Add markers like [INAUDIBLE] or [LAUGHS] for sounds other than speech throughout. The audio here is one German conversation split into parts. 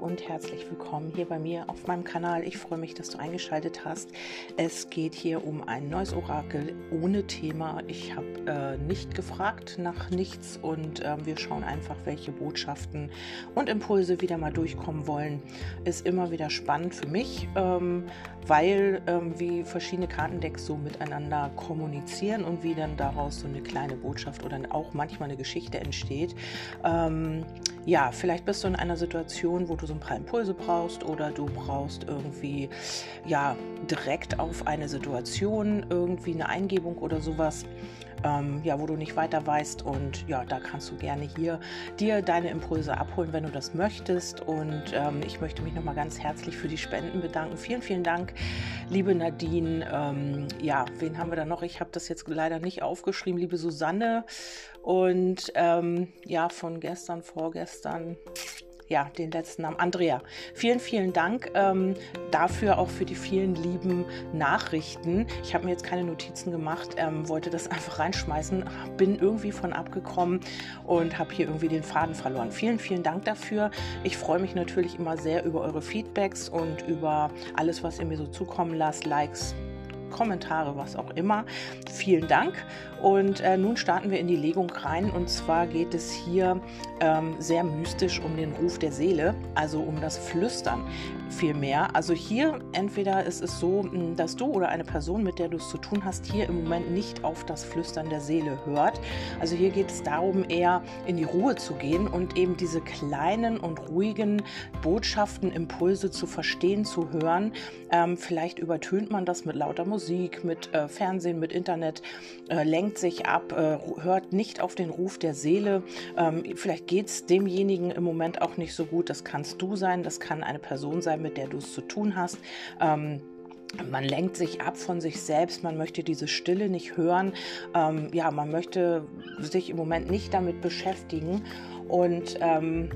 und herzlich willkommen hier bei mir auf meinem Kanal. Ich freue mich, dass du eingeschaltet hast. Es geht hier um ein neues Orakel ohne Thema. Ich habe äh, nicht gefragt nach nichts und äh, wir schauen einfach, welche Botschaften und Impulse wieder mal durchkommen wollen. Ist immer wieder spannend für mich, ähm, weil ähm, wie verschiedene Kartendecks so miteinander kommunizieren und wie dann daraus so eine kleine Botschaft oder auch manchmal eine Geschichte entsteht. Ähm, ja, vielleicht bist du in einer Situation, wo du so ein paar Impulse brauchst oder du brauchst irgendwie ja direkt auf eine Situation irgendwie eine Eingebung oder sowas ähm, ja, wo du nicht weiter weißt. Und ja, da kannst du gerne hier dir deine Impulse abholen, wenn du das möchtest. Und ähm, ich möchte mich nochmal ganz herzlich für die Spenden bedanken. Vielen, vielen Dank, liebe Nadine. Ähm, ja, wen haben wir da noch? Ich habe das jetzt leider nicht aufgeschrieben. Liebe Susanne und ähm, ja, von gestern, vorgestern ja, den letzten Namen, Andrea. Vielen, vielen Dank ähm, dafür, auch für die vielen lieben Nachrichten. Ich habe mir jetzt keine Notizen gemacht, ähm, wollte das [LAUGHS] einfach reinschmeißen, bin irgendwie von abgekommen und habe hier irgendwie den Faden verloren. Vielen, vielen Dank dafür. Ich freue mich natürlich immer sehr über eure Feedbacks und über alles, was ihr mir so zukommen lasst, Likes, Kommentare, was auch immer. Vielen Dank. Und äh, nun starten wir in die Legung rein. Und zwar geht es hier ähm, sehr mystisch um den Ruf der Seele, also um das Flüstern vielmehr. Also hier entweder ist es so, hm, dass du oder eine Person, mit der du es zu tun hast, hier im Moment nicht auf das Flüstern der Seele hört. Also hier geht es darum, eher in die Ruhe zu gehen und eben diese kleinen und ruhigen Botschaften, Impulse zu verstehen, zu hören. Ähm, vielleicht übertönt man das mit lauter Musik, mit äh, Fernsehen, mit Internet, äh, lenkt sich ab, äh, hört nicht auf den Ruf der Seele. Ähm, vielleicht geht es demjenigen im Moment auch nicht so gut. Das kannst du sein, das kann eine Person sein, mit der du es zu tun hast. Ähm, man lenkt sich ab von sich selbst, man möchte diese Stille nicht hören, ähm, ja, man möchte sich im Moment nicht damit beschäftigen und ähm,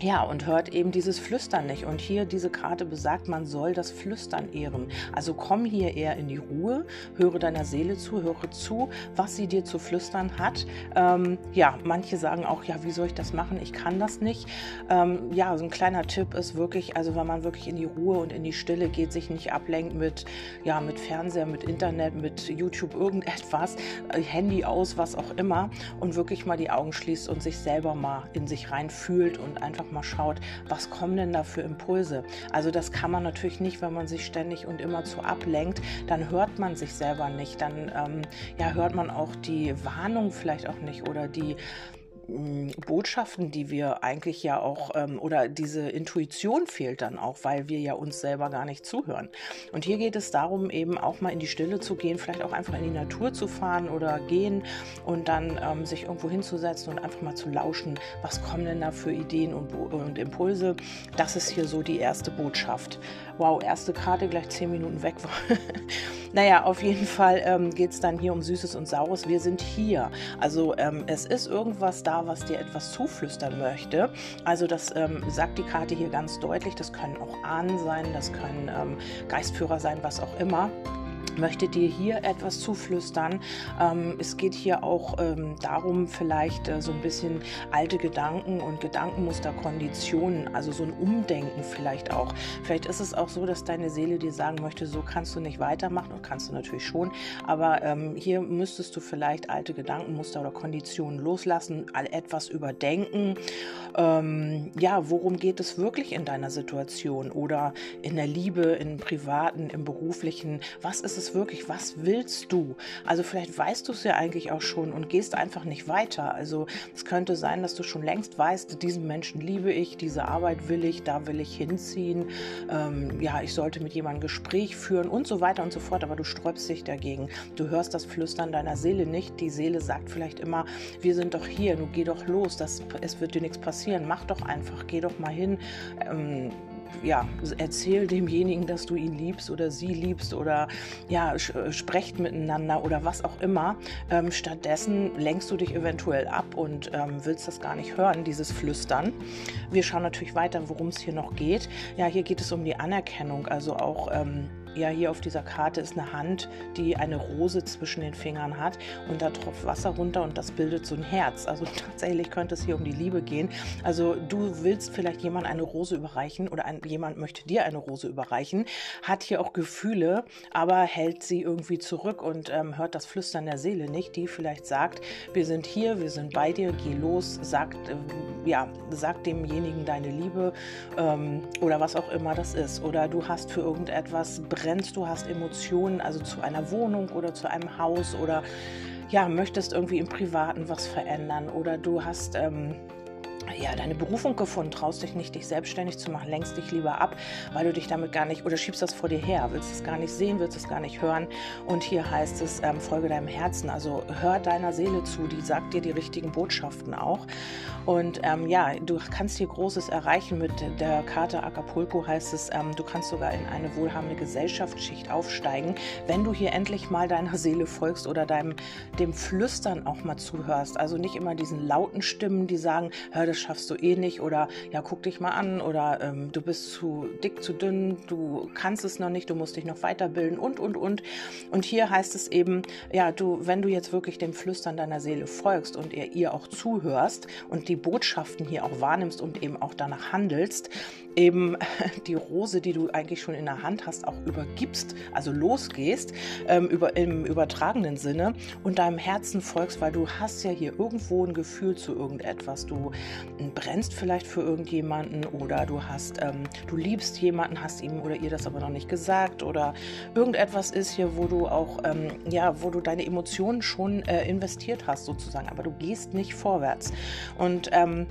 ja, und hört eben dieses Flüstern nicht. Und hier diese Karte besagt, man soll das Flüstern ehren. Also komm hier eher in die Ruhe, höre deiner Seele zu, höre zu, was sie dir zu flüstern hat. Ähm, ja, manche sagen auch, ja, wie soll ich das machen? Ich kann das nicht. Ähm, ja, so ein kleiner Tipp ist wirklich, also wenn man wirklich in die Ruhe und in die Stille geht, sich nicht ablenkt mit, ja, mit Fernseher, mit Internet, mit YouTube, irgendetwas, äh, Handy aus, was auch immer und wirklich mal die Augen schließt und sich selber mal in sich rein fühlt und einfach mal schaut, was kommen denn da für Impulse. Also das kann man natürlich nicht, wenn man sich ständig und immer zu ablenkt, dann hört man sich selber nicht, dann ähm, ja, hört man auch die Warnung vielleicht auch nicht oder die Botschaften, die wir eigentlich ja auch, ähm, oder diese Intuition fehlt dann auch, weil wir ja uns selber gar nicht zuhören. Und hier geht es darum, eben auch mal in die Stille zu gehen, vielleicht auch einfach in die Natur zu fahren oder gehen und dann ähm, sich irgendwo hinzusetzen und einfach mal zu lauschen, was kommen denn da für Ideen und, und Impulse. Das ist hier so die erste Botschaft. Wow, erste Karte gleich zehn Minuten weg [LAUGHS] naja, auf jeden Fall ähm, geht es dann hier um Süßes und Saures. Wir sind hier. Also ähm, es ist irgendwas da, was dir etwas zuflüstern möchte. Also das ähm, sagt die Karte hier ganz deutlich. Das können auch Ahnen sein, das können ähm, Geistführer sein, was auch immer möchte dir hier etwas zuflüstern. Ähm, es geht hier auch ähm, darum, vielleicht äh, so ein bisschen alte Gedanken und Gedankenmuster, Konditionen, also so ein Umdenken vielleicht auch. Vielleicht ist es auch so, dass deine Seele dir sagen möchte, so kannst du nicht weitermachen, und kannst du natürlich schon, aber ähm, hier müsstest du vielleicht alte Gedankenmuster oder Konditionen loslassen, etwas überdenken. Ähm, ja, worum geht es wirklich in deiner Situation oder in der Liebe, im privaten, im beruflichen? Was ist es wirklich, was willst du? Also vielleicht weißt du es ja eigentlich auch schon und gehst einfach nicht weiter. Also es könnte sein, dass du schon längst weißt, diesen Menschen liebe ich, diese Arbeit will ich, da will ich hinziehen. Ähm, ja, ich sollte mit jemandem Gespräch führen und so weiter und so fort, aber du sträubst dich dagegen. Du hörst das Flüstern deiner Seele nicht. Die Seele sagt vielleicht immer, wir sind doch hier, du geh doch los, das, es wird dir nichts passieren, mach doch einfach, geh doch mal hin. Ähm, ja, erzähl demjenigen, dass du ihn liebst oder sie liebst oder ja, äh, sprecht miteinander oder was auch immer. Ähm, stattdessen lenkst du dich eventuell ab und ähm, willst das gar nicht hören, dieses Flüstern. Wir schauen natürlich weiter, worum es hier noch geht. Ja, hier geht es um die Anerkennung, also auch ähm, ja, hier auf dieser Karte ist eine Hand, die eine Rose zwischen den Fingern hat und da tropft Wasser runter und das bildet so ein Herz. Also [LAUGHS] tatsächlich könnte es hier um die Liebe gehen. Also du willst vielleicht jemand eine Rose überreichen oder ein, jemand möchte dir eine Rose überreichen, hat hier auch Gefühle, aber hält sie irgendwie zurück und ähm, hört das Flüstern der Seele nicht, die vielleicht sagt, wir sind hier, wir sind bei dir, geh los, sag, äh, ja, sag demjenigen deine Liebe ähm, oder was auch immer das ist. Oder du hast für irgendetwas brennst, du hast Emotionen, also zu einer Wohnung oder zu einem Haus oder ja, möchtest irgendwie im Privaten was verändern oder du hast ähm, ja, deine Berufung gefunden, traust dich nicht, dich selbstständig zu machen, lenkst dich lieber ab, weil du dich damit gar nicht oder schiebst das vor dir her, willst es gar nicht sehen, willst es gar nicht hören. Und hier heißt es, ähm, folge deinem Herzen, also hör deiner Seele zu, die sagt dir die richtigen Botschaften auch. Und ähm, ja, du kannst hier Großes erreichen mit der Karte Acapulco, heißt es, ähm, du kannst sogar in eine wohlhabende Gesellschaftsschicht aufsteigen, wenn du hier endlich mal deiner Seele folgst oder deinem, dem Flüstern auch mal zuhörst. Also nicht immer diesen lauten Stimmen, die sagen, hör das schaffst du eh nicht oder ja, guck dich mal an oder ähm, du bist zu dick, zu dünn, du kannst es noch nicht, du musst dich noch weiterbilden und, und, und. Und hier heißt es eben, ja, du, wenn du jetzt wirklich dem Flüstern deiner Seele folgst und ihr, ihr auch zuhörst und die Botschaften hier auch wahrnimmst und eben auch danach handelst, eben [LAUGHS] die Rose, die du eigentlich schon in der Hand hast, auch übergibst, also losgehst, ähm, über, im übertragenen Sinne und deinem Herzen folgst, weil du hast ja hier irgendwo ein Gefühl zu irgendetwas. Du brennst vielleicht für irgendjemanden oder du hast, ähm, du liebst jemanden, hast ihm oder ihr das aber noch nicht gesagt oder irgendetwas ist hier, wo du auch, ähm, ja, wo du deine Emotionen schon äh, investiert hast sozusagen, aber du gehst nicht vorwärts. Und ähm,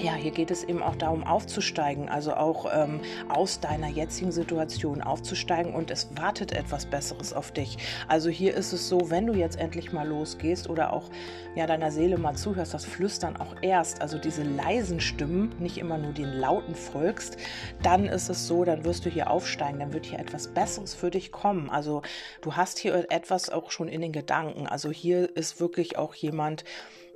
ja, hier geht es eben auch darum, aufzusteigen, also auch ähm, aus deiner jetzigen Situation aufzusteigen und es wartet etwas Besseres auf dich. Also hier ist es so, wenn du jetzt endlich mal losgehst oder auch ja, deiner Seele mal zuhörst, das Flüstern auch erst, also diese leisen Stimmen, nicht immer nur den lauten folgst, dann ist es so, dann wirst du hier aufsteigen, dann wird hier etwas Besseres für dich kommen. Also du hast hier etwas auch schon in den Gedanken. Also hier ist wirklich auch jemand,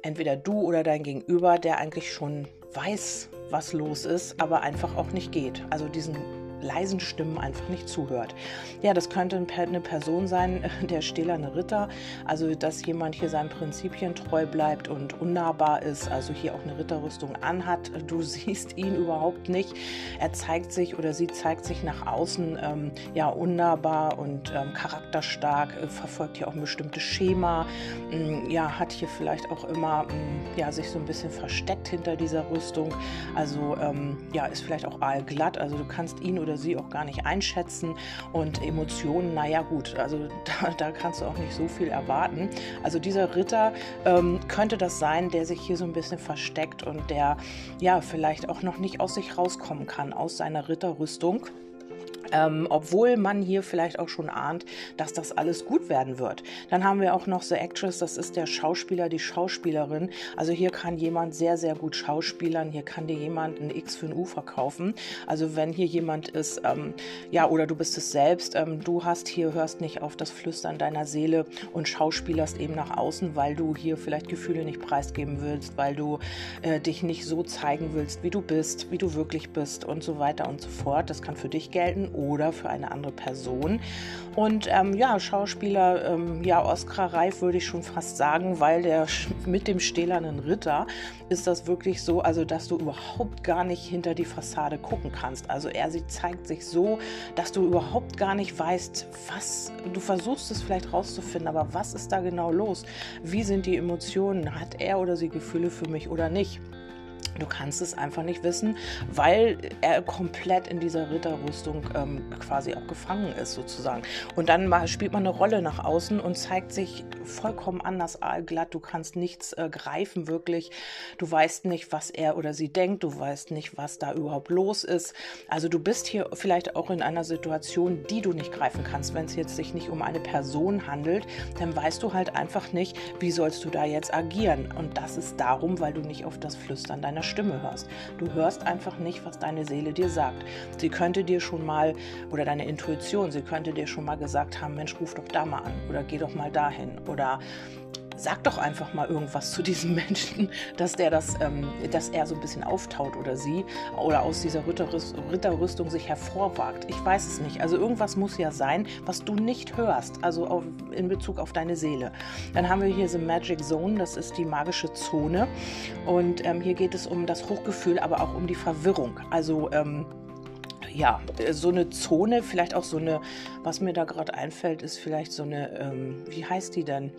entweder du oder dein Gegenüber, der eigentlich schon weiß, was los ist, aber einfach auch nicht geht. Also diesen leisen Stimmen einfach nicht zuhört. Ja, das könnte eine Person sein, [LAUGHS] der stählerne Ritter, also dass jemand hier seinen Prinzipien treu bleibt und unnahbar ist, also hier auch eine Ritterrüstung anhat. Du [LAUGHS] siehst ihn überhaupt nicht. Er zeigt sich oder sie zeigt sich nach außen ähm, ja unnahbar und ähm, charakterstark, äh, verfolgt hier auch ein bestimmtes Schema, ähm, ja, hat hier vielleicht auch immer mm, ja, sich so ein bisschen versteckt hinter dieser Rüstung. Also ähm, ja, ist vielleicht auch aalglatt, also du kannst ihn oder oder sie auch gar nicht einschätzen. Und Emotionen, naja gut, also [LAUGHS] da, da kannst du auch nicht so viel erwarten. Also dieser Ritter ähm, könnte das sein, der sich hier so ein bisschen versteckt und der ja vielleicht auch noch nicht aus sich rauskommen kann, aus seiner Ritterrüstung. Ähm, obwohl man hier vielleicht auch schon ahnt, dass das alles gut werden wird. Dann haben wir auch noch The Actress, das ist der Schauspieler, die Schauspielerin. Also hier kann jemand sehr, sehr gut schauspielern. Hier kann dir jemand ein X für ein U verkaufen. Also wenn hier jemand ist, ähm, ja, oder du bist es selbst, ähm, du hast hier, hörst nicht auf das Flüstern deiner Seele und schauspielerst eben nach außen, weil du hier vielleicht Gefühle nicht preisgeben willst, weil du äh, dich nicht so zeigen willst, wie du bist, wie du wirklich bist und so weiter und so fort. Das kann für dich gelten oder für eine andere Person. Und ähm, ja, Schauspieler, ähm, ja, Oscar-reif würde ich schon fast sagen, weil der mit dem stählernen Ritter ist das wirklich so, also dass du überhaupt gar nicht hinter die Fassade gucken kannst. Also er sie zeigt sich so, dass du überhaupt gar nicht weißt, was, du versuchst es vielleicht rauszufinden, aber was ist da genau los? Wie sind die Emotionen? Hat er oder sie Gefühle für mich oder nicht? Du kannst es einfach nicht wissen, weil er komplett in dieser Ritterrüstung ähm, quasi auch gefangen ist, sozusagen. Und dann mal, spielt man eine Rolle nach außen und zeigt sich vollkommen anders glatt. Du kannst nichts äh, greifen, wirklich. Du weißt nicht, was er oder sie denkt. Du weißt nicht, was da überhaupt los ist. Also du bist hier vielleicht auch in einer Situation, die du nicht greifen kannst. Wenn es jetzt sich nicht um eine Person handelt, dann weißt du halt einfach nicht, wie sollst du da jetzt agieren. Und das ist darum, weil du nicht auf das Flüstern deiner deiner Stimme hörst. Du hörst einfach nicht, was deine Seele dir sagt. Sie könnte dir schon mal, oder deine Intuition, sie könnte dir schon mal gesagt haben, Mensch, ruf doch da mal an oder geh doch mal dahin oder sag doch einfach mal irgendwas zu diesem [LAUGHS] Menschen, dass der das, ähm, dass er so ein bisschen auftaut oder sie oder aus dieser Ritterrüst Ritterrüstung sich hervorwagt. Ich weiß es nicht. Also irgendwas muss ja sein, was du nicht hörst, also auf, in Bezug auf deine Seele. Dann haben wir hier The Magic Zone, das ist die magische Zone. Und ähm, hier geht es um das Hochgefühl, aber auch um die Verwirrung. Also ähm, ja, so eine Zone, vielleicht auch so eine, was mir da gerade einfällt, ist vielleicht so eine, ähm, wie heißt die denn?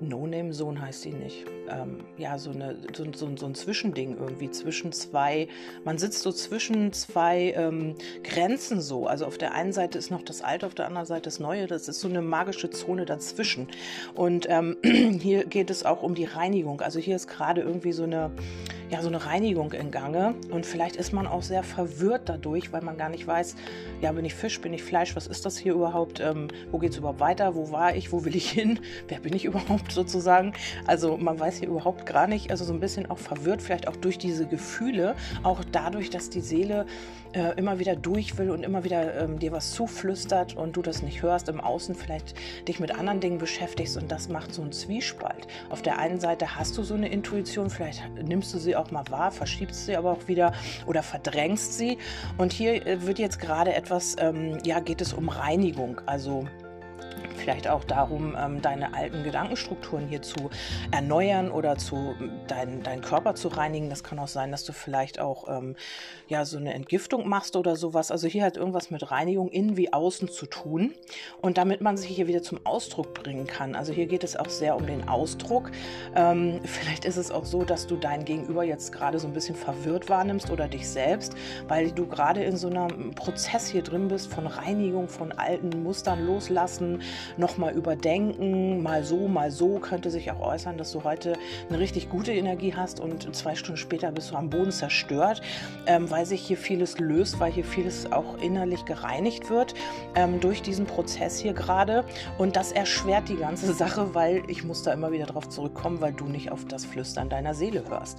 No-Name-Sohn heißt die nicht. Ähm, ja, so, eine, so, so, so, ein Zwischending irgendwie zwischen zwei, man sitzt so zwischen zwei ähm, Grenzen so. Also auf der einen Seite ist noch das Alte, auf der anderen Seite das Neue. Das ist so eine magische Zone dazwischen. Und ähm, [CLEARS THROAT] hier geht es auch um die Reinigung. Also hier ist gerade irgendwie so eine, ja, so eine Reinigung in Gange. Und vielleicht ist man auch sehr verwirrt dadurch, weil man gar nicht weiß, ja, bin ich Fisch, bin ich Fleisch, was ist das hier überhaupt? Ähm, wo geht es überhaupt weiter? Wo war ich? Wo will ich hin? [LAUGHS] Wer bin ich [LAUGHS] überhaupt sozusagen? Also man weiß hier überhaupt gar nicht, also so ein bisschen auch verwirrt, vielleicht auch durch diese Gefühle, auch dadurch, dass die Seele äh, immer wieder durch will und immer wieder ähm, dir was zuflüstert und du das nicht hörst, im Außen vielleicht dich mit anderen Dingen beschäftigst und das macht so einen Zwiespalt. Auf der einen Seite hast du so eine Intuition, vielleicht nimmst du sie auch mal wahr, verschiebst sie aber auch wieder oder verdrängst sie. Und hier äh, wird jetzt gerade etwas, ähm, ja, geht es um Reinigung, also vielleicht auch darum, ähm, deine alten Gedankenstrukturen hier zu erneuern oder zu dein, deinen Körper zu reinigen. Das kann auch sein, dass du vielleicht auch ähm, ja so eine Entgiftung machst oder sowas. Also hier hat irgendwas mit Reinigung innen wie außen zu tun und damit man sich hier wieder zum Ausdruck bringen kann. Also hier geht es auch sehr um den Ausdruck. Ähm, [LAUGHS] vielleicht ist es auch so, dass du dein Gegenüber jetzt gerade so ein bisschen verwirrt wahrnimmst oder dich selbst, weil du gerade in so einem Prozess hier drin bist von Reinigung, von alten Mustern loslassen, nochmal überdenken, mal so, mal so, könnte sich auch äußern, dass du heute eine richtig gute Energie hast und zwei Stunden später bist du am Boden zerstört, ähm, weil sich hier vieles löst, weil hier vieles auch innerlich gereinigt wird ähm, durch diesen Prozess hier gerade. Und das erschwert die ganze [LAUGHS] Sache, weil ich muss da immer wieder drauf zurückkommen, weil du nicht auf das Flüstern deiner Seele hörst.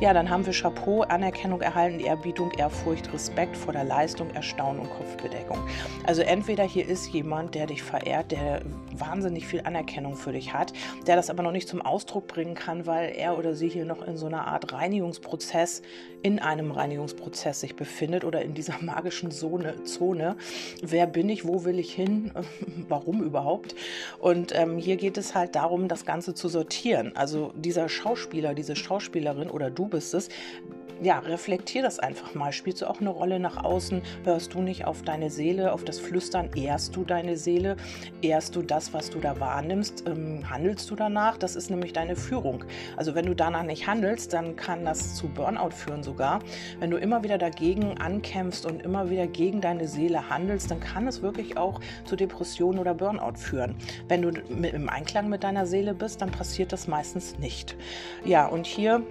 Ja, dann haben wir Chapeau, Anerkennung erhalten, Ehrbietung, Ehrfurcht, Respekt vor der Leistung, Erstaunen und Kopfbedeckung. Also entweder hier ist jemand, der dich verehrt, der wahnsinnig viel Anerkennung für dich hat, der das aber noch nicht zum Ausdruck bringen kann, weil er oder sie hier noch in so einer Art Reinigungsprozess, in einem Reinigungsprozess sich befindet oder in dieser [LAUGHS] magischen Zone. Zone. Wer bin ich? Wo will ich hin? [LAUGHS] Warum überhaupt? Und ähm, hier geht es halt darum, das Ganze zu sortieren. Also dieser Schauspieler, diese Schauspielerin oder du bist es, ja, reflektier das einfach mal. Spielst du auch eine Rolle nach außen? Hörst du nicht auf deine Seele, auf das Flüstern? Ehrst du deine Seele? Ehrst du das, was du da wahrnimmst? Ähm, handelst du danach? Das ist nämlich deine Führung. Also wenn du danach nicht handelst, dann kann das zu Burnout führen sogar. Wenn du immer wieder dagegen ankämpfst und immer wieder gegen deine Seele handelst, dann kann es wirklich auch zu Depressionen oder Burnout führen. Wenn du im Einklang mit deiner Seele bist, dann passiert das meistens nicht. Ja, und hier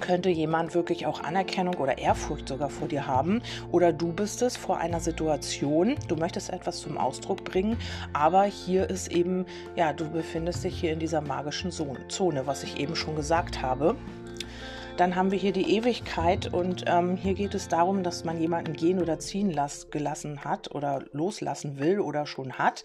könnte jemand wirklich auch Anerkennung oder Ehrfurcht sogar vor dir haben. Oder du bist es vor einer Situation, du möchtest etwas zum Ausdruck bringen, aber hier ist eben, ja, du befindest dich hier in dieser magischen Zone, was ich eben schon gesagt habe. Dann haben wir hier die Ewigkeit und ähm, hier geht es darum, dass man jemanden gehen oder ziehen las gelassen hat oder loslassen will oder schon hat.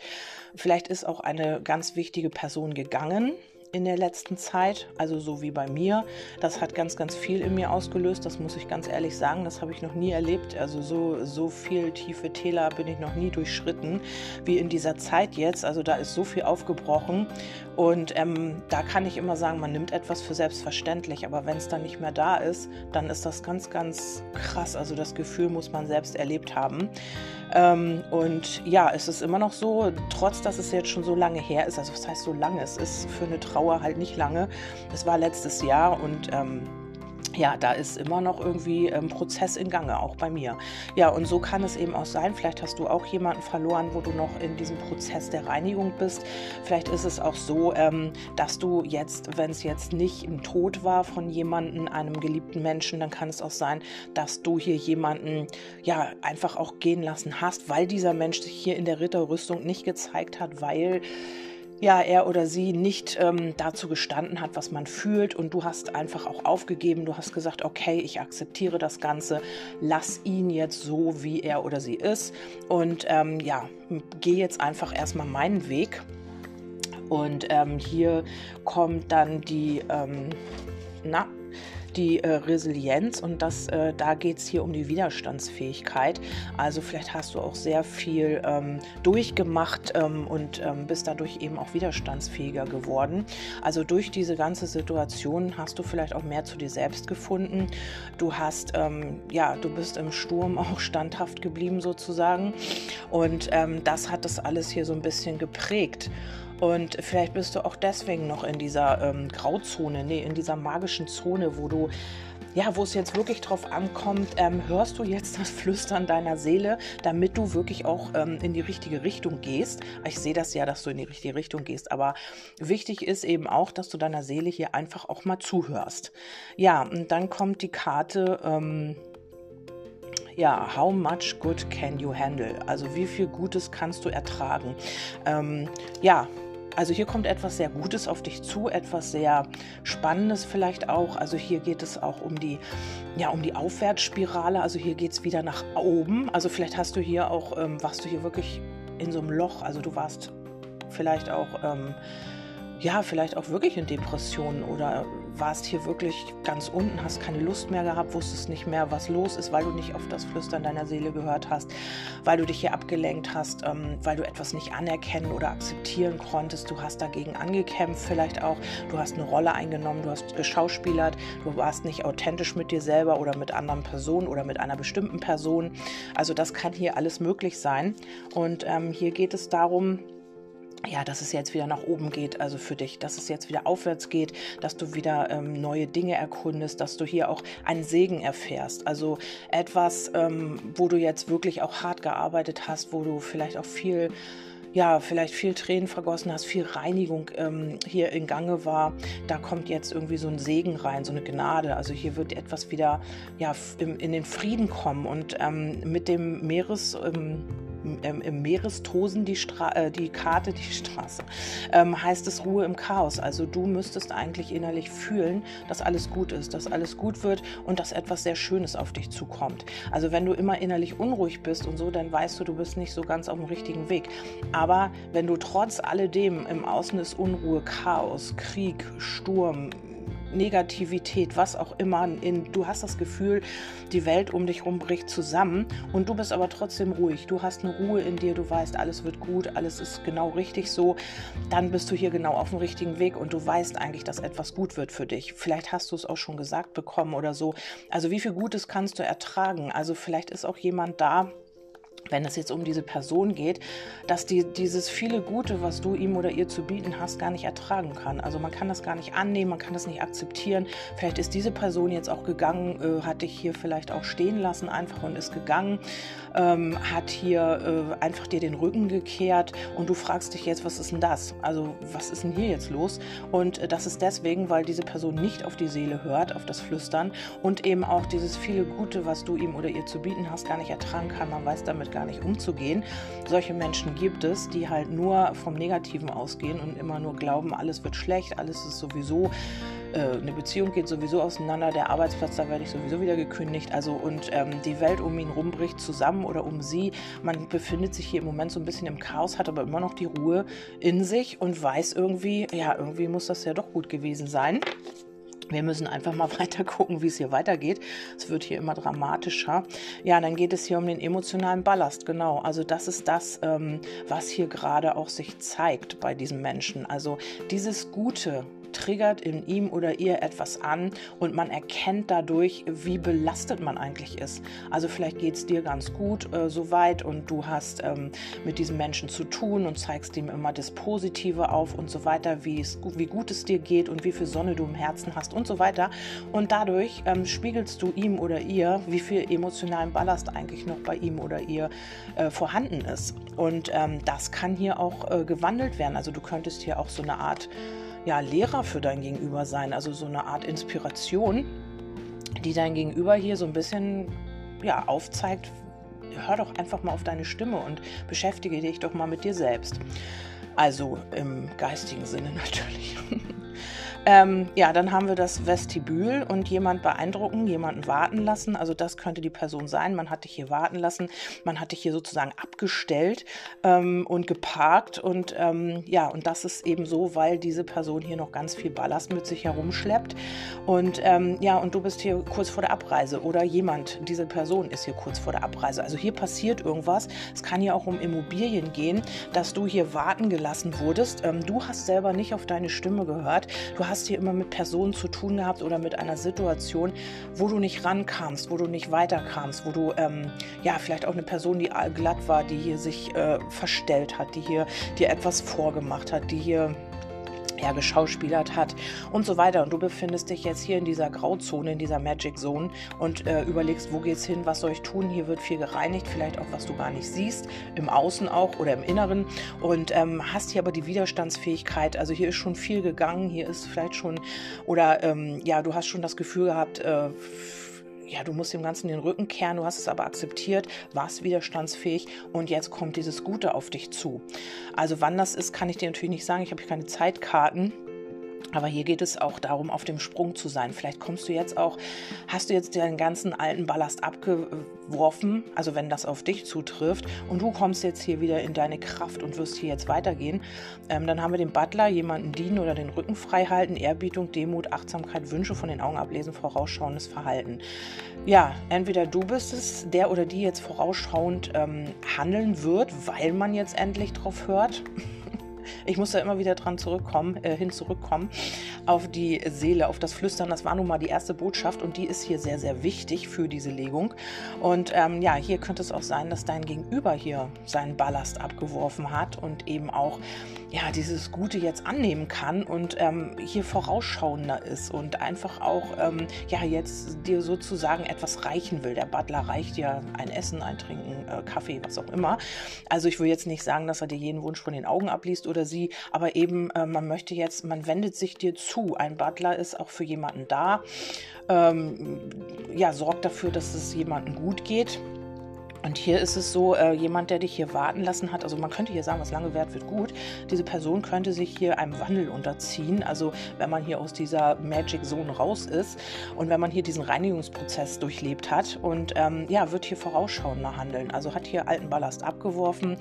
Vielleicht ist auch eine ganz wichtige Person gegangen in der letzten Zeit, also so wie bei mir. Das hat ganz, ganz viel in mir ausgelöst, das muss ich ganz ehrlich sagen. Das habe ich noch nie erlebt. Also so, so viel tiefe Täler bin ich noch nie durchschritten wie in dieser Zeit jetzt. Also da ist so viel aufgebrochen. Und ähm, da kann ich immer sagen, man nimmt etwas für selbstverständlich, aber wenn es dann nicht mehr da ist, dann ist das ganz, ganz krass. Also das Gefühl muss man selbst erlebt haben. Ähm, und ja, es ist immer noch so, trotz dass es jetzt schon so lange her ist, also was heißt so lange, es ist für eine Trauer halt nicht lange. Es war letztes Jahr und ähm, ja, da ist immer noch irgendwie ein ähm, Prozess in Gange, auch bei mir. Ja, und so kann es eben auch sein. Vielleicht hast du auch jemanden verloren, wo du noch in diesem Prozess der Reinigung bist. Vielleicht ist es auch so, ähm, dass du jetzt, wenn es jetzt nicht im Tod war von jemandem, einem geliebten Menschen, dann kann es auch sein, dass du hier jemanden ja einfach auch gehen lassen hast, weil dieser Mensch sich hier in der Ritterrüstung nicht gezeigt hat, weil ja, er oder sie nicht ähm, dazu gestanden hat, was man fühlt. Und du hast einfach auch aufgegeben, du hast gesagt, okay, ich akzeptiere das Ganze, lass ihn jetzt so, wie er oder sie ist. Und ähm, ja, geh jetzt einfach erstmal meinen Weg. Und ähm, hier kommt dann die, ähm, na, die äh, Resilienz und das, äh, da geht es hier um die Widerstandsfähigkeit. Also vielleicht hast du auch sehr viel ähm, durchgemacht ähm, und ähm, bist dadurch eben auch widerstandsfähiger geworden. Also durch diese ganze Situation hast du vielleicht auch mehr zu dir selbst gefunden. Du hast, ähm, ja, du bist im Sturm auch [LAUGHS] standhaft geblieben sozusagen und ähm, das hat das alles hier so ein bisschen geprägt. Und vielleicht bist du auch deswegen noch in dieser ähm, Grauzone, nee, in dieser magischen Zone, wo du ja, wo es jetzt wirklich drauf ankommt, ähm, hörst du jetzt das Flüstern deiner Seele, damit du wirklich auch ähm, in die richtige Richtung gehst. Ich sehe das ja, dass du in die richtige Richtung gehst, aber wichtig ist eben auch, dass du deiner Seele hier einfach auch mal zuhörst. Ja, und dann kommt die Karte. Ähm, ja, how much good can you handle? Also wie viel Gutes kannst du ertragen? Ähm, ja, also hier kommt etwas sehr Gutes auf dich zu, etwas sehr Spannendes vielleicht auch. Also hier geht es auch um die, ja, um die Aufwärtsspirale. Also hier geht es wieder nach oben. Also vielleicht hast du hier auch, ähm, warst du hier wirklich in so einem Loch. Also du warst vielleicht auch ähm, ja, vielleicht auch wirklich in Depressionen oder warst hier wirklich ganz unten, hast keine Lust mehr gehabt, wusstest nicht mehr, was los ist, weil du nicht auf das Flüstern deiner Seele gehört hast, weil du dich hier abgelenkt hast, ähm, weil du etwas nicht anerkennen oder akzeptieren konntest. Du hast dagegen angekämpft, vielleicht auch. Du hast eine Rolle eingenommen, du hast geschauspielert, du warst nicht authentisch mit dir selber oder mit anderen Personen oder mit einer bestimmten Person. Also das kann hier alles möglich sein. Und ähm, hier geht es darum, ja, dass es jetzt wieder nach oben geht, also für dich, dass es jetzt wieder aufwärts geht, dass du wieder ähm, neue Dinge erkundest, dass du hier auch einen Segen erfährst. Also etwas, ähm, wo du jetzt wirklich auch hart gearbeitet hast, wo du vielleicht auch viel ja, vielleicht viel Tränen vergossen hast, viel Reinigung ähm, hier in Gange war, da kommt jetzt irgendwie so ein Segen rein, so eine Gnade. Also hier wird etwas wieder ja, in, in den Frieden kommen und ähm, mit dem Meeres. Ähm, ähm, im Meerestosen die, Stra äh, die Karte, die Straße, ähm, heißt es Ruhe im Chaos. Also du müsstest eigentlich innerlich fühlen, dass alles gut ist, dass alles gut wird und dass etwas sehr Schönes auf dich zukommt. Also wenn du immer innerlich unruhig bist und so, dann weißt du, du bist nicht so ganz auf dem richtigen Weg. Aber wenn du trotz alledem im Außen ist Unruhe, Chaos, Krieg, Sturm, Negativität, was auch immer. In, du hast das Gefühl, die Welt um dich herum bricht zusammen und du bist aber trotzdem ruhig. Du hast eine Ruhe in dir, du weißt, alles wird gut, alles ist genau richtig so. Dann bist du hier genau auf dem richtigen Weg und du weißt eigentlich, dass etwas gut wird für dich. Vielleicht hast du es auch schon gesagt bekommen oder so. Also wie viel Gutes kannst du ertragen? Also vielleicht ist auch jemand da, wenn es jetzt um diese Person geht, dass die, dieses viele Gute, was du ihm oder ihr zu bieten hast, gar nicht ertragen kann. Also man kann das gar nicht annehmen, man kann das nicht akzeptieren. Vielleicht ist diese Person jetzt auch gegangen, äh, hat dich hier vielleicht auch stehen lassen einfach und ist gegangen, ähm, hat hier äh, einfach dir den Rücken gekehrt und du fragst dich jetzt, was ist denn das? Also was ist denn hier jetzt los? Und äh, das ist deswegen, weil diese Person nicht auf die Seele hört, auf das Flüstern und eben auch dieses viele Gute, was du ihm oder ihr zu bieten hast, gar nicht ertragen kann. Man weiß damit gar gar nicht umzugehen. Solche Menschen gibt es, die halt nur vom Negativen ausgehen und immer nur glauben, alles wird schlecht, alles ist sowieso äh, eine Beziehung geht sowieso auseinander, der Arbeitsplatz, da werde ich sowieso wieder gekündigt. Also und ähm, die Welt um ihn rum bricht zusammen oder um sie. Man befindet sich hier im Moment so ein bisschen im Chaos, hat aber immer noch die Ruhe in sich und weiß irgendwie, ja, irgendwie muss das ja doch gut gewesen sein. Wir müssen einfach mal [LAUGHS] weiter gucken, wie es hier weitergeht. Es wird hier immer dramatischer. Ja, dann geht es hier um den emotionalen Ballast. Genau. Also das ist das, ähm, was hier gerade auch sich zeigt bei diesen Menschen. Also dieses Gute, triggert in ihm oder ihr etwas an und man erkennt dadurch, wie belastet man eigentlich ist. Also vielleicht geht es dir ganz gut äh, soweit und du hast ähm, mit diesem Menschen zu tun und zeigst ihm immer das Positive auf und so weiter, wie gut es dir geht und wie viel Sonne du im Herzen hast und so weiter. Und dadurch ähm, spiegelst du ihm oder ihr, wie viel emotionalen Ballast eigentlich noch bei ihm oder ihr äh, vorhanden ist. Und ähm, das kann hier auch äh, gewandelt werden. Also du könntest hier auch so eine Art ja, Lehrer für dein Gegenüber sein, also so eine Art Inspiration, die dein Gegenüber hier so ein bisschen ja, aufzeigt, hör doch einfach mal auf deine Stimme und beschäftige dich doch mal mit dir selbst. Also im geistigen Sinne [LAUGHS] natürlich. Ähm, ja, dann haben wir das Vestibül und jemand beeindrucken, jemanden warten lassen. Also das könnte die Person sein. Man hat dich hier warten lassen, man hat dich hier sozusagen abgestellt ähm, und geparkt. Und ähm, ja, und das ist eben so, weil diese Person hier noch ganz viel Ballast mit sich herumschleppt. Und ähm, ja, und du bist hier kurz vor der Abreise oder jemand, diese Person ist hier kurz vor der Abreise. Also hier passiert irgendwas. Es kann ja auch um Immobilien gehen, dass du hier warten gelassen wurdest. Ähm, du hast selber nicht auf deine Stimme gehört. Du hast hier immer mit Personen zu tun gehabt oder mit einer Situation, wo du nicht rankamst, wo du nicht weiterkamst, wo du ähm, ja vielleicht auch eine Person, die glatt war, die hier sich äh, verstellt hat, die hier dir etwas vorgemacht hat, die hier ja, geschauspielert hat und so weiter. Und du befindest dich jetzt hier in dieser Grauzone, in dieser Magic Zone und äh, überlegst, wo geht's hin, was soll ich tun? Hier wird viel gereinigt, vielleicht auch was du gar nicht siehst, im Außen auch oder im Inneren. Und ähm, hast hier aber die Widerstandsfähigkeit. Also hier ist schon viel gegangen, hier ist vielleicht schon, oder ähm, ja, du hast schon das Gefühl gehabt, äh, ja, du musst dem Ganzen den Rücken kehren, du hast es aber akzeptiert, warst widerstandsfähig und jetzt kommt dieses Gute auf dich zu. Also wann das ist, kann ich dir natürlich nicht sagen. Ich habe hier keine Zeitkarten. Aber hier geht es auch darum, auf dem Sprung zu sein. Vielleicht kommst du jetzt auch, hast du jetzt den ganzen alten Ballast abgeworfen, also wenn das auf dich zutrifft, und du kommst jetzt hier wieder in deine Kraft und wirst hier jetzt weitergehen. Ähm, dann haben wir den Butler, jemanden dienen oder den Rücken frei halten, Ehrbietung, Demut, Achtsamkeit, Wünsche von den Augen ablesen, vorausschauendes Verhalten. Ja, entweder du bist es, der oder die jetzt vorausschauend ähm, handeln wird, weil man jetzt endlich drauf hört. [LAUGHS] Ich muss da immer wieder dran zurückkommen, äh, hin zurückkommen auf die Seele, auf das Flüstern. Das war nun mal die erste Botschaft und die ist hier sehr, sehr wichtig für diese Legung. Und ähm, ja, hier könnte es auch sein, dass dein Gegenüber hier seinen Ballast abgeworfen hat und eben auch ja dieses Gute jetzt annehmen kann und ähm, hier vorausschauender ist und einfach auch ähm, ja jetzt dir sozusagen etwas reichen will. Der Butler reicht dir ein Essen, ein Trinken, äh, Kaffee, was auch immer. Also ich will jetzt nicht sagen, dass er dir jeden Wunsch von den Augen abliest oder sie, aber eben äh, man möchte jetzt, man wendet sich dir zu. Ein Butler ist auch für jemanden da, ähm, ja sorgt dafür, dass es jemandem gut geht und hier ist es so, äh, jemand, der dich hier warten lassen hat, also man könnte hier sagen, was lange währt, wird gut. Diese Person könnte sich hier einem Wandel unterziehen, also wenn man hier aus dieser Magic Zone raus ist und wenn man hier diesen Reinigungsprozess durchlebt hat und ähm, ja, wird hier vorausschauender handeln. Also hat hier alten Ballast abgeworfen.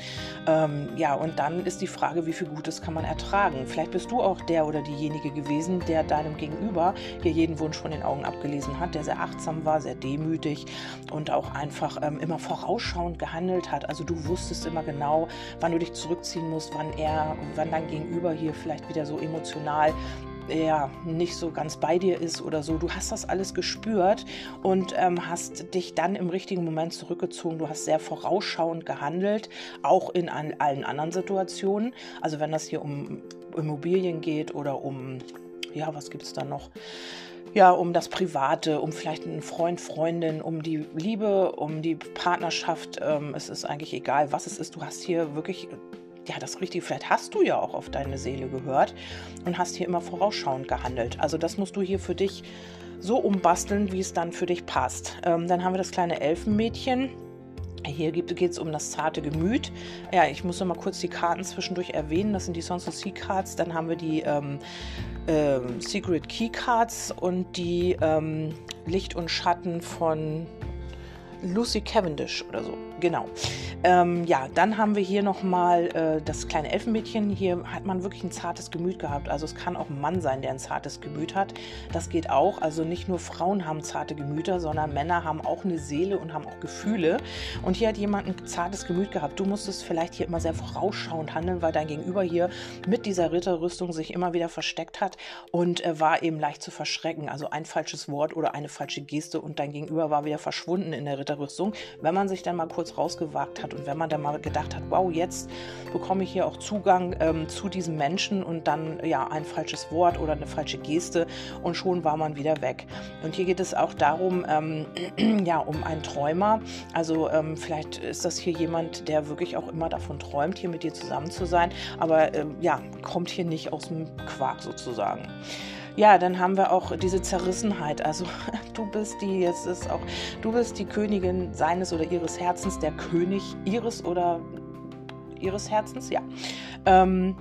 Ähm, ja, und dann ist die Frage, wie viel Gutes kann man ertragen? Vielleicht bist du auch der oder diejenige gewesen, der deinem Gegenüber hier jeden Wunsch von den Augen abgelesen hat, der sehr achtsam war, sehr demütig und auch einfach ähm, immer voraus vorausschauend gehandelt hat. Also du wusstest immer genau, wann du dich zurückziehen musst, wann er, wann dein Gegenüber hier vielleicht wieder so emotional ja, nicht so ganz bei dir ist oder so. Du hast das alles gespürt und ähm, hast dich dann im richtigen Moment zurückgezogen. Du hast sehr vorausschauend gehandelt, auch in an, allen anderen Situationen. Also wenn das hier um Immobilien geht oder um, ja, was gibt es da noch? Ja, um das Private, um vielleicht einen Freund, Freundin, um die Liebe, um die Partnerschaft. Ähm, es ist eigentlich egal, was es ist. Du hast hier wirklich ja, das Richtige, vielleicht hast du ja auch auf deine Seele gehört und hast hier immer vorausschauend gehandelt. Also das musst du hier für dich so umbasteln, wie es dann für dich passt. Ähm, dann haben wir das kleine Elfenmädchen. Hier geht es um das zarte Gemüt. Ja, ich muss noch mal kurz die Karten zwischendurch erwähnen. Das sind die Sons of Sea Cards. Dann haben wir die ähm, ähm, Secret Key Cards und die ähm, Licht und Schatten von Lucy Cavendish oder so. Genau. Ähm, ja, dann haben wir hier nochmal äh, das kleine Elfenmädchen. Hier hat man wirklich ein zartes Gemüt gehabt. Also es kann auch ein Mann sein, der ein zartes Gemüt hat. Das geht auch. Also nicht nur Frauen haben zarte Gemüter, sondern Männer haben auch eine Seele und haben auch Gefühle. Und hier hat jemand ein zartes Gemüt gehabt. Du musstest vielleicht hier immer sehr vorausschauend handeln, weil dein Gegenüber hier mit dieser Ritterrüstung sich immer wieder versteckt hat und äh, war eben leicht zu verschrecken. Also ein falsches Wort oder eine falsche Geste und dein Gegenüber war wieder verschwunden in der Ritterrüstung. Wenn man sich dann mal kurz rausgewagt hat und wenn man dann mal gedacht hat, wow, jetzt bekomme ich hier auch Zugang ähm, zu diesem Menschen und dann ja ein falsches Wort oder eine falsche Geste und schon war man wieder weg. Und hier geht es auch darum, ähm, [CLEARS THROAT] ja, um einen Träumer. Also ähm, vielleicht ist das hier jemand, der wirklich auch immer davon träumt, hier mit dir zusammen zu sein, aber ähm, ja, kommt hier nicht aus dem Quark sozusagen. Ja, dann haben wir auch diese Zerrissenheit. Also [LAUGHS] du bist die, jetzt ist auch, du bist die Königin seines oder ihres Herzens, der König ihres oder ihres Herzens, ja. Ähm,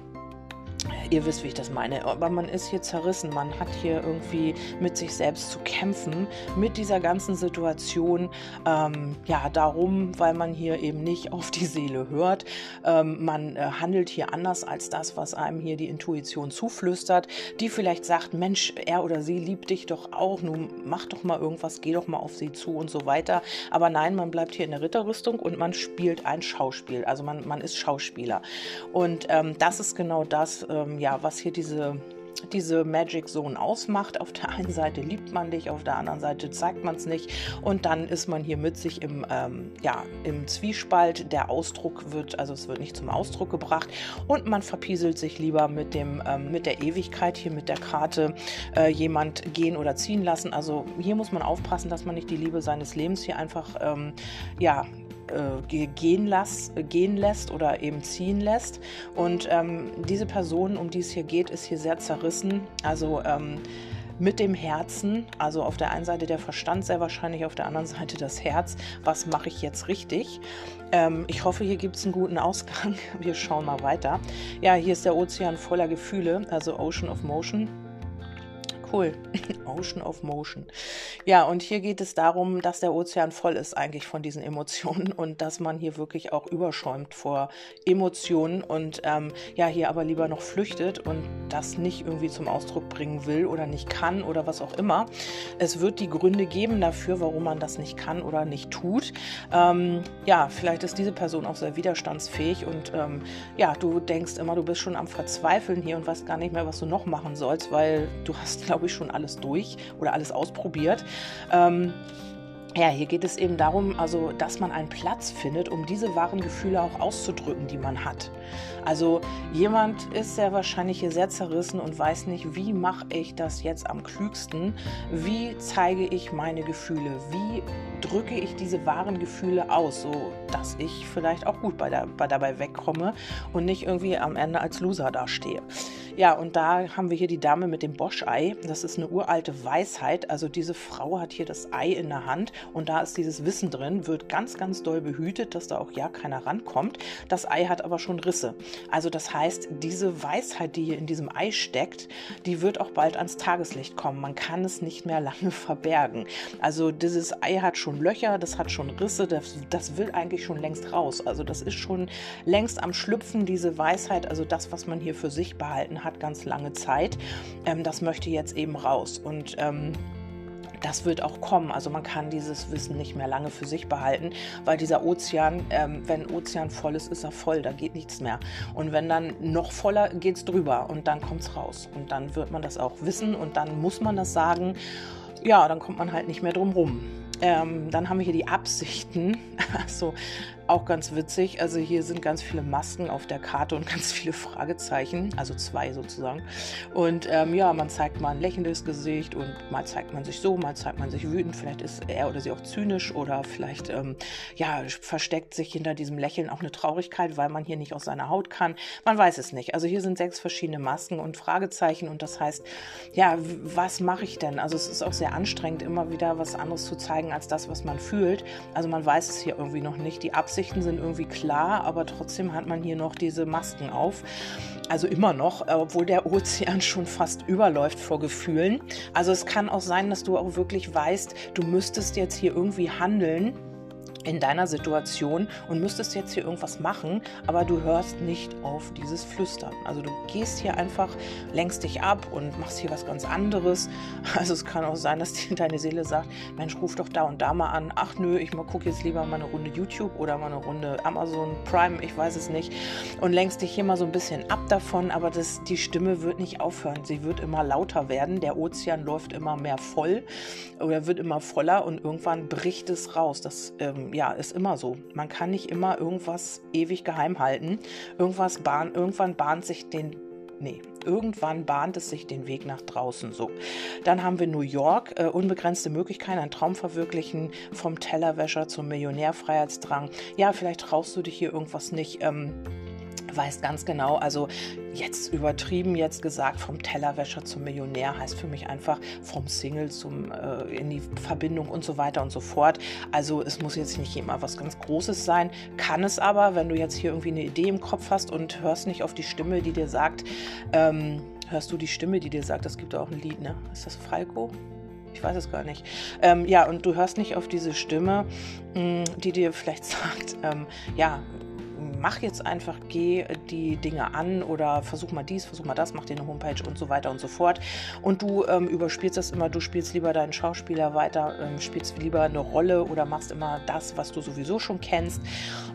ihr wisst, wie ich das meine. Aber man ist hier zerrissen. Man hat hier irgendwie mit sich selbst zu kämpfen, mit dieser ganzen Situation. Ähm, ja, darum, weil man hier eben nicht [LAUGHS] auf die Seele hört. Ähm, man äh, handelt hier anders als das, was einem hier die Intuition zuflüstert, die vielleicht sagt, Mensch, er oder sie liebt dich doch auch. Nun mach doch mal irgendwas, geh doch mal auf sie zu und so weiter. Aber nein, man bleibt hier in der Ritterrüstung und man spielt ein Schauspiel. Also man, man ist Schauspieler. Und ähm, das ist genau das, ähm, ja, was hier diese diese Magic Zone ausmacht. Auf der einen Seite liebt man dich, auf der anderen Seite zeigt man es nicht. Und dann ist man hier mit sich im, ähm, ja, im Zwiespalt. Der Ausdruck wird, also es wird nicht zum Ausdruck gebracht. Und man verpieselt sich lieber mit, dem, ähm, mit der Ewigkeit, hier mit der Karte äh, jemand gehen oder ziehen lassen. Also hier muss man aufpassen, dass man nicht die Liebe seines Lebens hier einfach ähm, ja, äh, gehen, lass, gehen lässt oder eben ziehen lässt. Und ähm, diese Person, um die es hier geht, ist hier sehr zerrissen. Also ähm, mit dem Herzen, also auf der einen Seite der Verstand sehr wahrscheinlich, auf der anderen Seite das Herz. Was mache ich jetzt richtig? Ähm, ich hoffe, hier gibt es einen guten Ausgang. [LAUGHS] Wir schauen mal weiter. Ja, hier ist der Ozean voller Gefühle, also Ocean of Motion. Cool. [LAUGHS] Ocean of Motion. Ja, und hier geht es darum, dass der Ozean voll ist eigentlich von diesen Emotionen und dass man hier wirklich auch überschäumt vor Emotionen und ähm, ja, hier aber lieber noch flüchtet und das nicht irgendwie zum Ausdruck bringen will oder nicht kann oder was auch immer. Es wird die Gründe geben dafür, warum man das nicht kann oder nicht tut. Ähm, ja, vielleicht ist diese Person auch sehr widerstandsfähig und ähm, ja, du denkst immer, du bist schon am Verzweifeln hier und weißt gar nicht mehr, was du noch machen sollst, weil du hast, glaube ich, schon alles durch oder alles ausprobiert. Ähm, ja, hier geht es eben darum, also, dass man einen Platz findet, um diese wahren Gefühle auch auszudrücken, die man hat. Also jemand ist sehr wahrscheinlich hier sehr zerrissen und weiß nicht, wie mache ich das jetzt am klügsten? Wie zeige ich meine Gefühle? Wie drücke ich diese wahren Gefühle aus, so dass ich vielleicht auch gut bei der, bei dabei wegkomme und nicht irgendwie am Ende als Loser dastehe. Ja, und da haben wir hier die Dame mit dem Bosch-Ei. Das ist eine uralte Weisheit. Also diese Frau hat hier das Ei in der Hand und da ist dieses Wissen drin, wird ganz, ganz doll behütet, dass da auch ja keiner rankommt. Das Ei hat aber schon Risse. Also das heißt, diese Weisheit, die hier in diesem Ei steckt, die wird auch bald ans Tageslicht kommen. Man kann es nicht mehr lange [LAUGHS] verbergen. Also dieses Ei hat schon Löcher, das hat schon Risse, das, das will eigentlich schon längst raus. Also das ist schon längst am Schlüpfen, diese Weisheit, also das, was man hier für sich behalten hat, ganz lange Zeit. Ähm, das möchte jetzt eben raus. Und ähm, das wird auch kommen. Also man kann dieses Wissen nicht mehr lange für sich behalten, weil dieser Ozean, ähm, wenn Ozean voll ist, ist er voll, da geht nichts mehr. Und wenn dann noch voller, geht es drüber und dann kommt es raus. Und dann wird man das auch wissen und dann muss man das sagen. Ja, dann kommt man halt nicht mehr drum rum. Ähm, dann haben wir hier die Absichten. [LAUGHS] Also auch ganz witzig. Also hier sind ganz viele Masken auf der Karte und [LAUGHS] ganz viele Fragezeichen, also zwei sozusagen. Und ähm, ja, man zeigt mal ein lächelndes Gesicht und mal zeigt man sich so, mal zeigt man sich wütend. Vielleicht ist er oder sie auch zynisch oder vielleicht ähm, ja versteckt sich hinter diesem Lächeln auch eine Traurigkeit, weil man hier nicht aus seiner Haut kann. Man weiß es nicht. Also hier sind sechs verschiedene Masken und Fragezeichen und das heißt, ja, was mache ich denn? Also es ist auch sehr anstrengend, immer wieder was anderes zu zeigen als das, was man fühlt. Also man weiß es hier irgendwie noch nicht. Die Absicht Absichten sind irgendwie klar, aber trotzdem hat man hier noch diese Masken auf. Also immer noch, obwohl der Ozean [LAUGHS] schon fast überläuft vor Gefühlen. Also es kann auch sein, dass du auch wirklich weißt, du müsstest jetzt hier irgendwie handeln in deiner Situation und müsstest jetzt hier irgendwas machen, aber du hörst nicht auf dieses Flüstern. Also du gehst hier einfach, lenkst dich ab und machst hier was ganz anderes. [LAUGHS] Also es kann auch sein, dass dir deine Seele sagt, Mensch, ruf doch da und da mal an. Ach nö, ich gucke jetzt lieber mal eine Runde YouTube oder mal eine Runde Amazon Prime, ich weiß es nicht. Und lenkst dich hier mal so ein bisschen ab davon, aber das, die Stimme wird nicht aufhören. Sie wird immer lauter werden. Der Ozean läuft immer mehr voll oder wird immer voller und irgendwann bricht es raus. Das ähm, ja, ist immer so. Man kann nicht immer irgendwas ewig geheim halten. Irgendwas bahn, irgendwann bahnt sich den Nee, irgendwann bahnt es sich den Weg nach draußen. So, dann haben wir New York, äh, unbegrenzte Möglichkeiten, ein Traum verwirklichen, vom Tellerwäscher zum Millionärfreiheitsdrang. Ja, vielleicht traust du dich hier irgendwas nicht. Ähm, weißt ganz genau, also jetzt übertrieben jetzt gesagt, vom Tellerwäscher zum Millionär heißt für mich einfach vom Single zum äh, in die Verbindung und so weiter und so fort. Also es muss jetzt nicht immer was ganz Großes sein, kann es aber, wenn du jetzt hier irgendwie eine Idee im Kopf hast und hörst nicht auf die Stimme, die dir sagt, ähm, hörst du die Stimme, die dir sagt, es gibt auch ein Lied, ne? Ist das Falco? Ich weiß es gar nicht. Ähm, ja, und du hörst nicht auf diese Stimme, mm, die dir vielleicht [LAUGHS] sagt, ähm, ja, mach jetzt einfach, geh die Dinge an oder versuch mal dies, versuch mal das, mach dir eine Homepage und so weiter und so fort. Und du ähm, überspielst das immer, du spielst lieber deinen Schauspieler weiter, ähm, spielst lieber eine Rolle oder machst immer das, was du sowieso schon kennst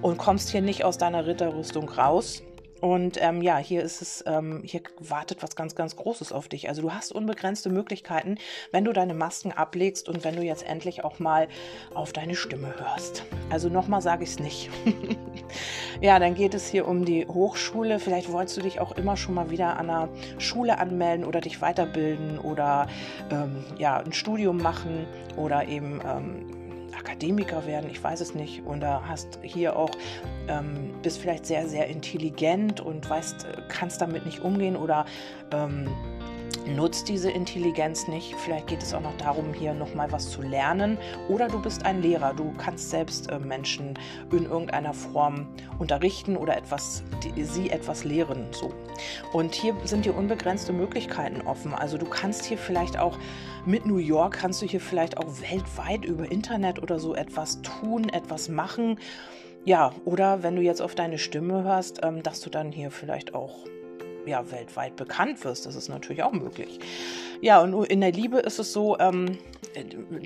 und kommst hier nicht aus deiner Ritterrüstung raus und ähm, ja, hier ist es, ähm, hier wartet was ganz, ganz Großes auf dich. Also du hast unbegrenzte Möglichkeiten, wenn du deine Masken ablegst und wenn du jetzt endlich auch mal auf deine Stimme hörst. Also nochmal sage ich es nicht. [LAUGHS] ja, dann geht es hier um die Hochschule. Vielleicht wolltest du dich auch immer schon mal wieder an einer Schule anmelden oder dich weiterbilden oder ähm, ja, ein Studium machen oder eben ähm, Akademiker werden, ich weiß es nicht. Und da hast hier auch, ähm, bist vielleicht sehr, sehr intelligent und weißt, äh, kannst damit nicht umgehen oder ähm, nutzt diese Intelligenz nicht. Vielleicht geht es auch noch darum, hier nochmal was zu lernen. Oder du bist ein Lehrer. Du kannst selbst äh, Menschen in irgendeiner Form unterrichten oder etwas, die, sie etwas lehren. So. Und hier sind dir unbegrenzte Möglichkeiten offen. Also du kannst hier vielleicht auch mit New York, kannst du hier vielleicht auch weltweit über Internet oder so etwas tun, etwas machen. Ja, oder wenn du jetzt auf deine Stimme hörst, ähm, dass du dann hier vielleicht auch ja, weltweit bekannt wirst. Das ist natürlich auch möglich. Ja, und in der Liebe ist es so, ähm,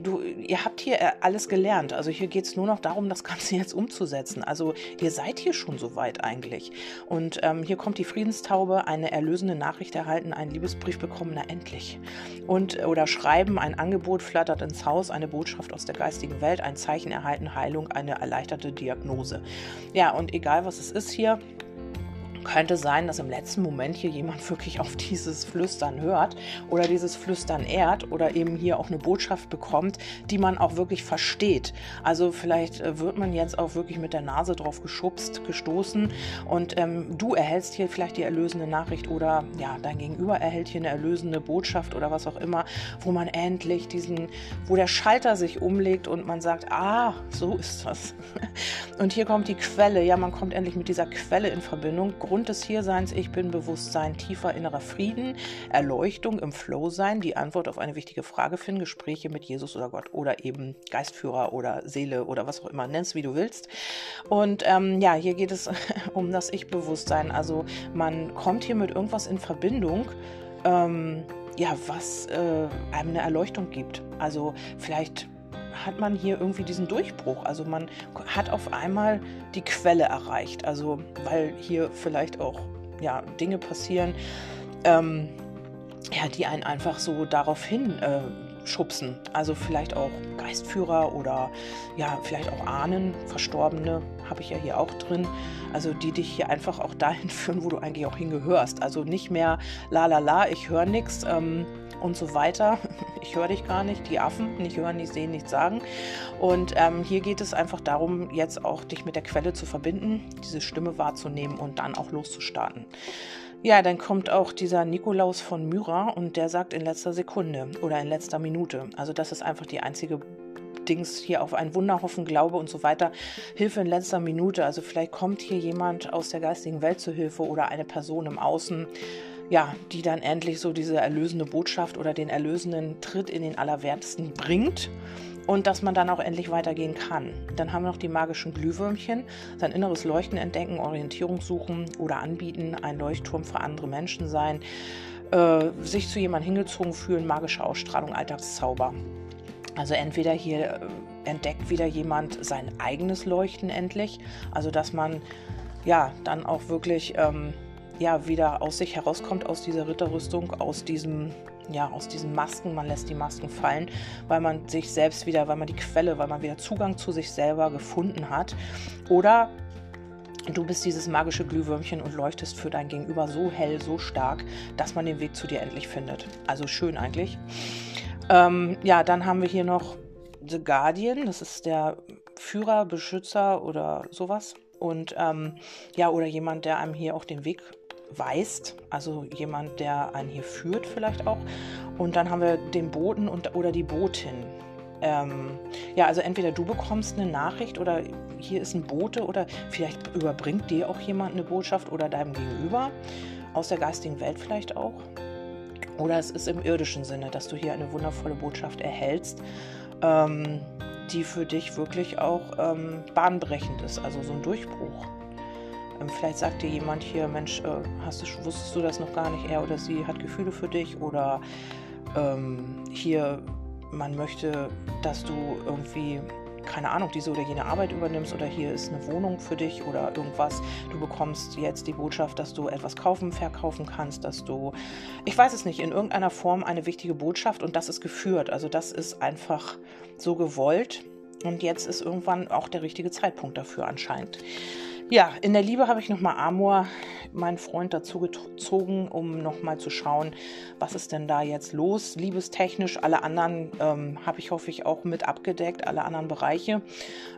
du, ihr habt hier äh, alles gelernt. Also hier geht es nur noch darum, das Ganze jetzt umzusetzen. Also ihr seid hier schon so weit eigentlich. Und ähm, hier kommt die Friedenstaube, eine erlösende Nachricht erhalten, einen Liebesbrief bekommen, na endlich. Und oder schreiben, ein Angebot flattert ins Haus, eine Botschaft aus der geistigen Welt, ein Zeichen erhalten, Heilung, eine erleichterte Diagnose. Ja, und egal was es ist hier, könnte sein, dass im letzten Moment hier jemand [LAUGHS] wirklich auf dieses Flüstern hört oder dieses Flüstern ehrt oder eben hier auch eine Botschaft bekommt, die man auch wirklich versteht. Also vielleicht äh, wird man jetzt auch wirklich mit der Nase drauf geschubst, gestoßen und ähm, du erhältst hier vielleicht die erlösende Nachricht oder ja, dein Gegenüber erhält hier eine erlösende Botschaft oder was auch immer, wo man endlich diesen, wo der Schalter sich umlegt und man sagt, ah, so ist das. [LAUGHS] Und hier kommt die Quelle, ja, man kommt endlich mit dieser Quelle in Verbindung. Grund des Hierseins, ich bin Bewusstsein, tiefer innerer Frieden, Erleuchtung im Flow sein, die Antwort auf eine wichtige Frage finden, Gespräche mit Jesus oder Gott oder eben Geistführer oder Seele oder was auch immer, nennst wie du willst. Und ähm, ja, hier geht es [LAUGHS] um das Ich-Bewusstsein. Also man kommt hier mit irgendwas in Verbindung. Ähm, ja, was äh, einem eine Erleuchtung gibt. Also vielleicht hat man hier irgendwie diesen Durchbruch. Also man hat auf einmal die Quelle erreicht. Also weil hier vielleicht auch ja, Dinge passieren, ähm, ja, die einen einfach so darauf hin äh, schubsen. Also vielleicht auch Geistführer oder ja, vielleicht auch Ahnen, Verstorbene habe ich ja hier auch drin. Also die dich hier einfach auch dahin [LAUGHS] führen, wo du eigentlich auch hingehörst. Also nicht mehr la la la, ich höre nichts. Ähm, und so weiter. [LAUGHS] Ich höre dich gar nicht, die Affen, nicht hören, nicht sehen, nichts sagen. Und ähm, hier geht es einfach darum, jetzt auch dich mit der Quelle zu verbinden, diese Stimme wahrzunehmen und dann auch loszustarten. Ja, dann kommt auch dieser Nikolaus von Myra und der sagt in letzter Sekunde oder in letzter Minute. Also das ist einfach die einzige Dings hier auf ein Wunder hoffen, Glaube und so weiter. Hilfe in letzter Minute. Also vielleicht kommt hier jemand aus der geistigen Welt zu Hilfe oder eine Person im Außen ja, die dann endlich so diese erlösende Botschaft oder den erlösenden Tritt in den Allerwertesten bringt und dass man dann auch endlich weitergehen kann. Dann haben wir noch die magischen Glühwürmchen, sein inneres Leuchten entdecken, Orientierung suchen oder anbieten, ein Leuchtturm für andere Menschen sein, äh, sich zu jemandem hingezogen fühlen, magische Ausstrahlung, Alltagszauber. Also entweder hier äh, entdeckt wieder jemand sein eigenes Leuchten endlich, also dass man ja dann auch wirklich ähm, ja, wieder aus sich herauskommt, aus dieser Ritterrüstung, aus diesem, ja, aus diesen Masken. Man lässt die Masken fallen, weil man sich selbst wieder, weil man die Quelle, weil man wieder Zugang zu sich selber gefunden hat. Oder du bist dieses magische Glühwürmchen und leuchtest für dein Gegenüber so hell, so stark, dass man den Weg zu dir endlich findet. Also schön eigentlich. Ähm, ja, dann haben wir hier noch The Guardian. Das ist der Führer, Beschützer oder sowas und ähm, ja, oder jemand, der einem hier auch den Weg weist, also jemand, der einen hier führt vielleicht auch. Und dann haben wir den Boten und, oder die Botin. Ähm, ja, also entweder du bekommst eine Nachricht oder hier ist ein Bote oder vielleicht überbringt dir auch jemand eine Botschaft oder deinem Gegenüber aus der geistigen Welt vielleicht auch. Oder es ist im irdischen Sinne, dass du hier eine wundervolle Botschaft erhältst, ähm, die für dich wirklich auch ähm, bahnbrechend ist, also so ein Durchbruch. Ähm, vielleicht sagt dir jemand hier, Mensch, äh, hast du, wusstest du das noch gar nicht, er oder sie hat Gefühle für dich oder ähm, hier, man möchte, dass du irgendwie keine Ahnung, diese oder jene Arbeit übernimmst oder hier ist eine Wohnung für dich oder irgendwas. Du bekommst jetzt die Botschaft, dass du etwas kaufen, verkaufen kannst, dass du, ich weiß es nicht, in irgendeiner Form eine wichtige Botschaft und das ist geführt. Also das ist einfach so gewollt und jetzt ist irgendwann auch der richtige Zeitpunkt dafür anscheinend. Ja, in der Liebe habe ich nochmal Amor, meinen Freund, dazu gezogen, um nochmal zu schauen, was ist denn da jetzt los, liebestechnisch. Alle anderen ähm, habe ich, hoffe ich, auch mit abgedeckt, alle anderen Bereiche.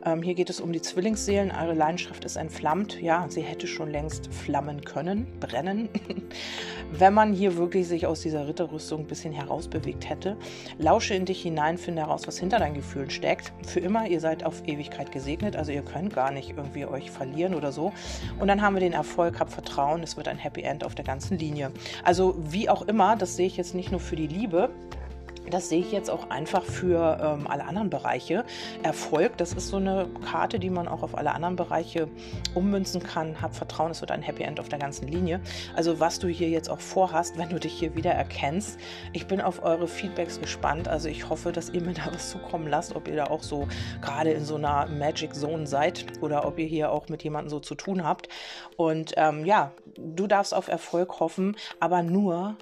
Ähm, hier geht es um die Zwillingsseelen. Eure Leidenschaft ist entflammt. Ja, sie hätte schon längst flammen können, brennen, [LAUGHS] wenn man hier wirklich sich aus dieser Ritterrüstung ein bisschen herausbewegt hätte. Lausche in dich hinein, finde heraus, was hinter deinen Gefühlen steckt. Für immer, ihr seid auf Ewigkeit gesegnet, also ihr könnt gar nicht irgendwie euch verlieren oder so. Und dann haben wir den Erfolg, hab Vertrauen, es wird ein Happy End auf der ganzen Linie. Also wie auch immer, das sehe ich jetzt nicht nur für die Liebe, das sehe ich jetzt auch einfach für ähm, alle anderen Bereiche. Erfolg, das ist so eine Karte, die man auch auf alle anderen Bereiche ummünzen kann. Hab Vertrauen, es wird ein Happy End auf der ganzen Linie. Also was du hier jetzt auch vorhast, wenn du dich hier wieder erkennst. Ich bin auf eure Feedbacks gespannt. Also ich hoffe, dass ihr mir da was zukommen lasst, ob ihr da auch so gerade in so einer Magic Zone seid oder ob ihr hier auch mit jemandem so zu tun habt. Und ähm, ja, du darfst auf Erfolg hoffen, aber nur,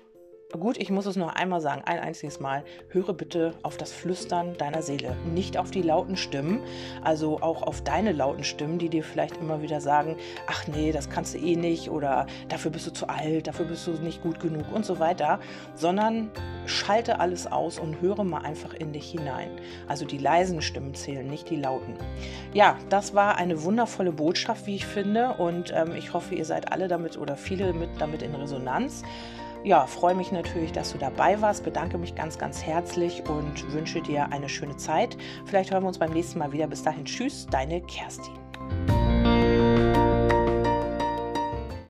Gut, ich muss es noch einmal sagen, ein einziges Mal. Höre bitte auf das Flüstern deiner Seele, nicht auf die lauten Stimmen, also auch auf deine lauten Stimmen, die dir vielleicht immer wieder sagen, ach nee, das kannst du eh nicht oder dafür bist du zu alt, dafür bist du nicht gut genug und so weiter, sondern schalte alles aus und höre mal einfach in dich hinein. Also die leisen Stimmen zählen, nicht die lauten. Ja, das war eine wundervolle Botschaft, wie ich finde und ähm, ich hoffe, ihr seid alle damit oder viele mit damit in Resonanz ja, freue mich natürlich, dass du dabei warst, bedanke mich ganz, ganz herzlich und wünsche dir eine schöne Zeit. Vielleicht hören wir uns beim nächsten Mal wieder. Bis dahin, tschüss, deine Kerstin.